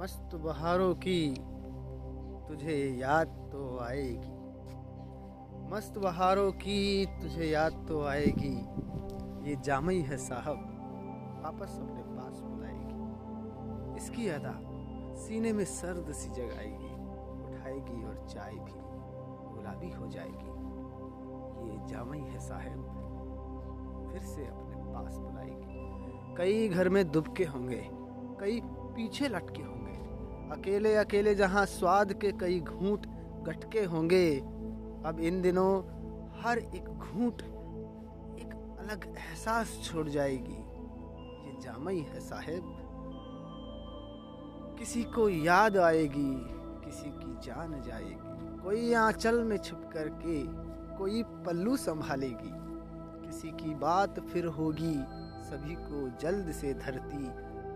मस्त बहारों की तुझे याद तो आएगी। मस्त बहारों की तुझे याद तो आएगी। ये जामई है साहब, वापस अपने पास बुलाएगी। इसकी अदा सीने में सर्द सी जगाएगी उठाएगी और चाय भी, गुलाबी हो जाएगी। ये जामई है साहब, फिर से अपने पास बुलाएगी। कई घर में दुबके होंगे, कई पीछे लटके होंगे। अकेले अकेले जहाँ स्वाद के कई घूंट गटके होंगे, अब इन दिनों हर एक घूंट एक अलग एहसास छोड़ जाएगी। ये जामई है साहेब। किसी को याद आएगी, किसी की जान जाएगी। कोई आंचल में छुप करके कोई पल्लू संभालेगी। किसी की बात फिर होगी, सभी को जल्द से धरती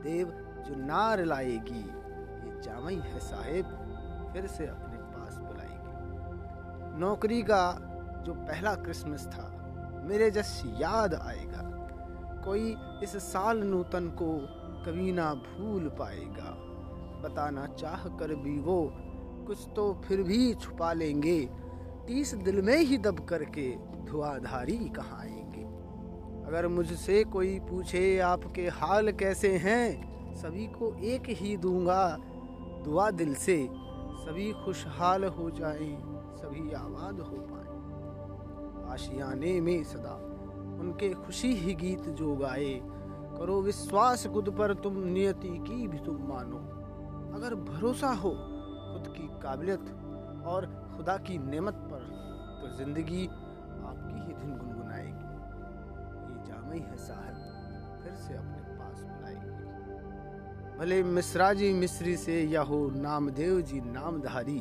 देव जो नार लाएगी। जामई है साहेब, फिर से अपने पास बुलाएगी। नौकरी का जो पहला क्रिसमस था, मेरे जस याद आएगा। कोई इस साल नूतन को कभी ना भूल पाएगा। बताना चाह कर भी वो कुछ तो फिर भी छुपा लेंगे। तीस दिल में ही दब करके धुआधारी कहाँ आएँगे? अगर मुझसे कोई पूछे, आपके हाल कैसे हैं? सभी को एक ही दूँगा। दुआ दिल से सभी खुशहाल हो जाए, सभी आबाद हो पाए। आशियाने में सदा उनके खुशी ही गीत जो गाए, करो विश्वास खुद पर, तुम नियति की भी तुम मानो। अगर भरोसा हो खुद की काबिलियत और खुदा की नेमत पर तो ज़िंदगी आपकी ही धुन गुनगुनाएगी। ये जामई है साहब, फिर से अपने भले मिश्रा जी मिश्री से या हो नामदेव जी नामधारी,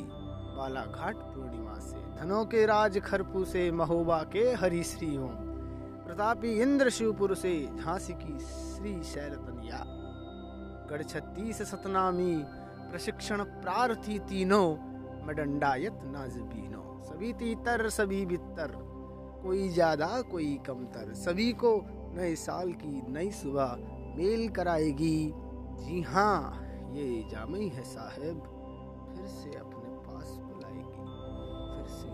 बालाघाट पूर्णिमा से। धनों के राज खरपू से, महोबा के हरिश्री ओम प्रतापी इंद्र शिवपुर से, झांसी की श्री शैलतनिया गढ़ छत्तीस सतनामी, प्रशिक्षण प्रार्थी तीनों, मडंडायत नाजबीनो। सभी तीतर, सभी बितर, कोई ज़्यादा, कोई कमतर। सभी को नए साल की नई सुबह मेल कराएगी। जी हाँ ये जामई है साहब। फिर से अपने पास बुलाएगी। फिर से